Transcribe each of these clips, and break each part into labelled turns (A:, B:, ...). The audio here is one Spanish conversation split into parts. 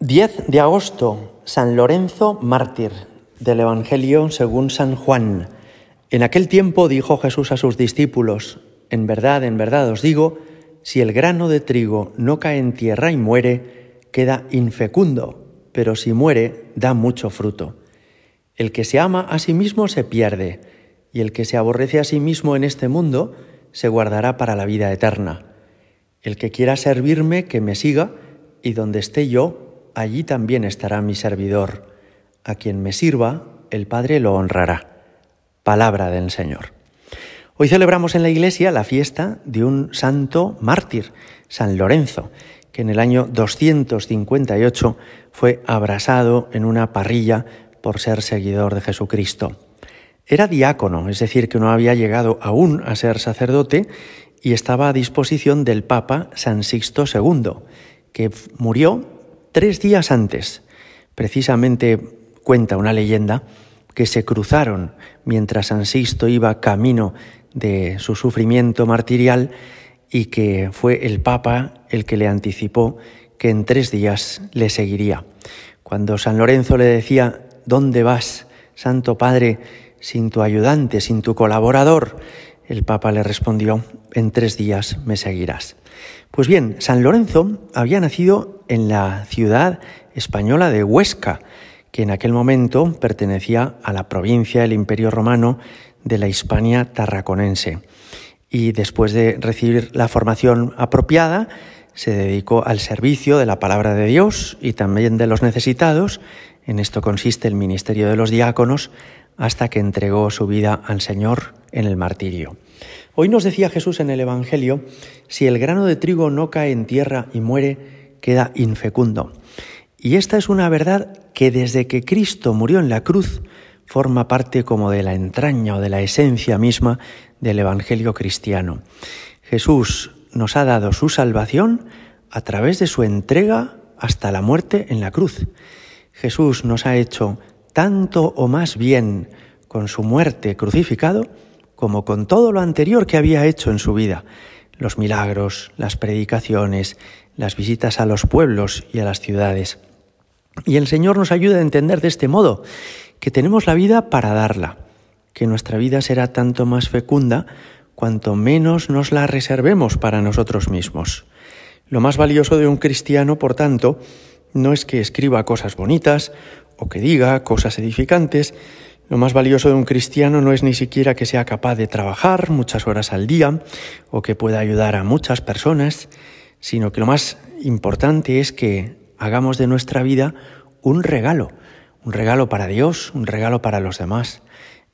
A: 10 de agosto, San Lorenzo mártir del Evangelio según San Juan. En aquel tiempo dijo Jesús a sus discípulos, En verdad, en verdad os digo, si el grano de trigo no cae en tierra y muere, queda infecundo, pero si muere, da mucho fruto. El que se ama a sí mismo se pierde, y el que se aborrece a sí mismo en este mundo se guardará para la vida eterna. El que quiera servirme, que me siga, y donde esté yo, allí también estará mi servidor. A quien me sirva, el Padre lo honrará. Palabra del Señor. Hoy celebramos en la iglesia la fiesta de un santo mártir, San Lorenzo, que en el año 258 fue abrasado en una parrilla por ser seguidor de Jesucristo. Era diácono, es decir, que no había llegado aún a ser sacerdote y estaba a disposición del Papa San Sixto II, que murió Tres días antes, precisamente cuenta una leyenda, que se cruzaron mientras San Sisto iba camino de su sufrimiento martirial y que fue el Papa el que le anticipó que en tres días le seguiría. Cuando San Lorenzo le decía, ¿dónde vas, Santo Padre, sin tu ayudante, sin tu colaborador? El Papa le respondió, en tres días me seguirás. Pues bien, San Lorenzo había nacido en la ciudad española de Huesca, que en aquel momento pertenecía a la provincia del Imperio Romano de la Hispania tarraconense. Y después de recibir la formación apropiada, se dedicó al servicio de la palabra de Dios y también de los necesitados. En esto consiste el ministerio de los diáconos, hasta que entregó su vida al Señor en el martirio. Hoy nos decía Jesús en el Evangelio, si el grano de trigo no cae en tierra y muere, queda infecundo. Y esta es una verdad que desde que Cristo murió en la cruz forma parte como de la entraña o de la esencia misma del Evangelio cristiano. Jesús nos ha dado su salvación a través de su entrega hasta la muerte en la cruz. Jesús nos ha hecho tanto o más bien con su muerte crucificado como con todo lo anterior que había hecho en su vida, los milagros, las predicaciones, las visitas a los pueblos y a las ciudades. Y el Señor nos ayuda a entender de este modo que tenemos la vida para darla, que nuestra vida será tanto más fecunda cuanto menos nos la reservemos para nosotros mismos. Lo más valioso de un cristiano, por tanto, no es que escriba cosas bonitas o que diga cosas edificantes, lo más valioso de un cristiano no es ni siquiera que sea capaz de trabajar muchas horas al día o que pueda ayudar a muchas personas, sino que lo más importante es que hagamos de nuestra vida un regalo, un regalo para Dios, un regalo para los demás.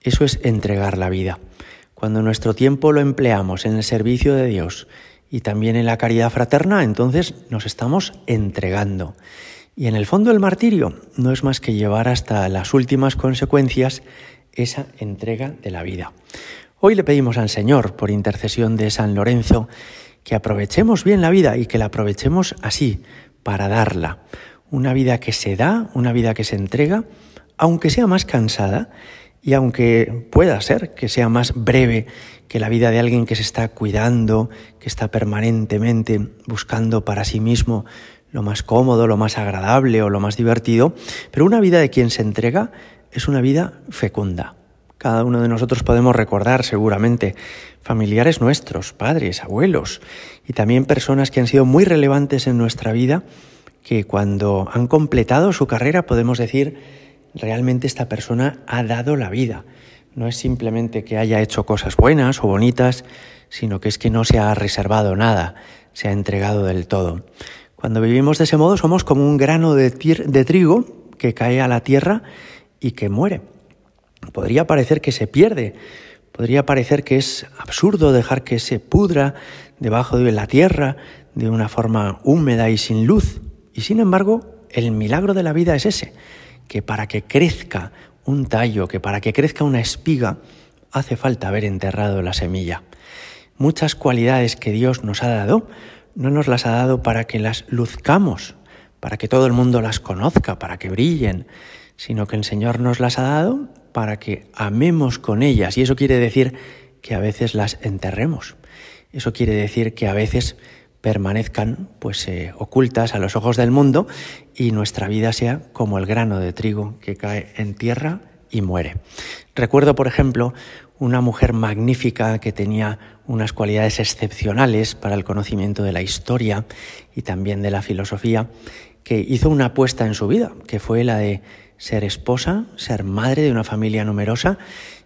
A: Eso es entregar la vida. Cuando nuestro tiempo lo empleamos en el servicio de Dios y también en la caridad fraterna, entonces nos estamos entregando. Y en el fondo el martirio no es más que llevar hasta las últimas consecuencias esa entrega de la vida. Hoy le pedimos al Señor, por intercesión de San Lorenzo, que aprovechemos bien la vida y que la aprovechemos así, para darla. Una vida que se da, una vida que se entrega, aunque sea más cansada y aunque pueda ser que sea más breve que la vida de alguien que se está cuidando, que está permanentemente buscando para sí mismo lo más cómodo, lo más agradable o lo más divertido, pero una vida de quien se entrega es una vida fecunda. Cada uno de nosotros podemos recordar seguramente familiares nuestros, padres, abuelos y también personas que han sido muy relevantes en nuestra vida, que cuando han completado su carrera podemos decir, realmente esta persona ha dado la vida. No es simplemente que haya hecho cosas buenas o bonitas, sino que es que no se ha reservado nada, se ha entregado del todo. Cuando vivimos de ese modo somos como un grano de, trigo que cae a la tierra y que muere. Podría parecer que se pierde, podría parecer que es absurdo dejar que se pudra debajo de la tierra de una forma húmeda y sin luz. Y sin embargo, el milagro de la vida es ese, que para que crezca un tallo, que para que crezca una espiga, hace falta haber enterrado la semilla. Muchas cualidades que Dios nos ha dado no nos las ha dado para que las luzcamos, para que todo el mundo las conozca, para que brillen, sino que el Señor nos las ha dado para que amemos con ellas. Y eso quiere decir que a veces las enterremos. Eso quiere decir que a veces permanezcan pues eh, ocultas a los ojos del mundo y nuestra vida sea como el grano de trigo que cae en tierra y muere. Recuerdo, por ejemplo, una mujer magnífica que tenía unas cualidades excepcionales para el conocimiento de la historia y también de la filosofía, que hizo una apuesta en su vida, que fue la de ser esposa, ser madre de una familia numerosa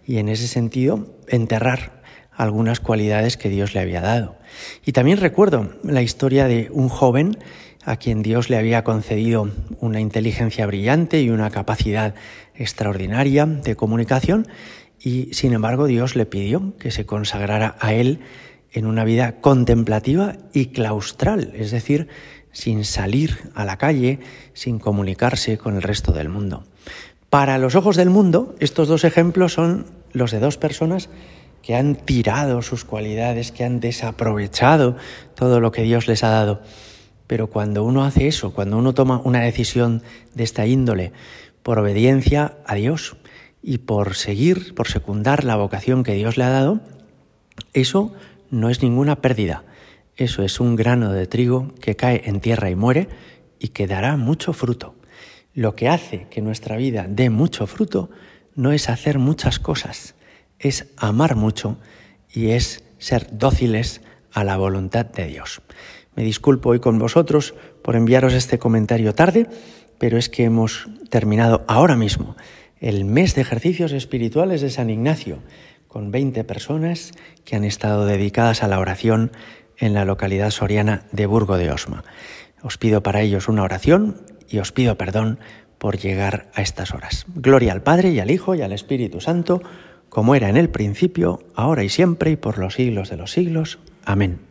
A: y en ese sentido enterrar algunas cualidades que Dios le había dado. Y también recuerdo la historia de un joven a quien Dios le había concedido una inteligencia brillante y una capacidad extraordinaria de comunicación y sin embargo Dios le pidió que se consagrara a él en una vida contemplativa y claustral, es decir, sin salir a la calle, sin comunicarse con el resto del mundo. Para los ojos del mundo, estos dos ejemplos son los de dos personas que han tirado sus cualidades, que han desaprovechado todo lo que Dios les ha dado. Pero cuando uno hace eso, cuando uno toma una decisión de esta índole por obediencia a Dios y por seguir, por secundar la vocación que Dios le ha dado, eso no es ninguna pérdida. Eso es un grano de trigo que cae en tierra y muere y que dará mucho fruto. Lo que hace que nuestra vida dé mucho fruto no es hacer muchas cosas, es amar mucho y es ser dóciles a la voluntad de Dios. Me disculpo hoy con vosotros por enviaros este comentario tarde, pero es que hemos terminado ahora mismo el mes de ejercicios espirituales de San Ignacio, con 20 personas que han estado dedicadas a la oración en la localidad soriana de Burgo de Osma. Os pido para ellos una oración y os pido perdón por llegar a estas horas. Gloria al Padre y al Hijo y al Espíritu Santo, como era en el principio, ahora y siempre y por los siglos de los siglos. Amén.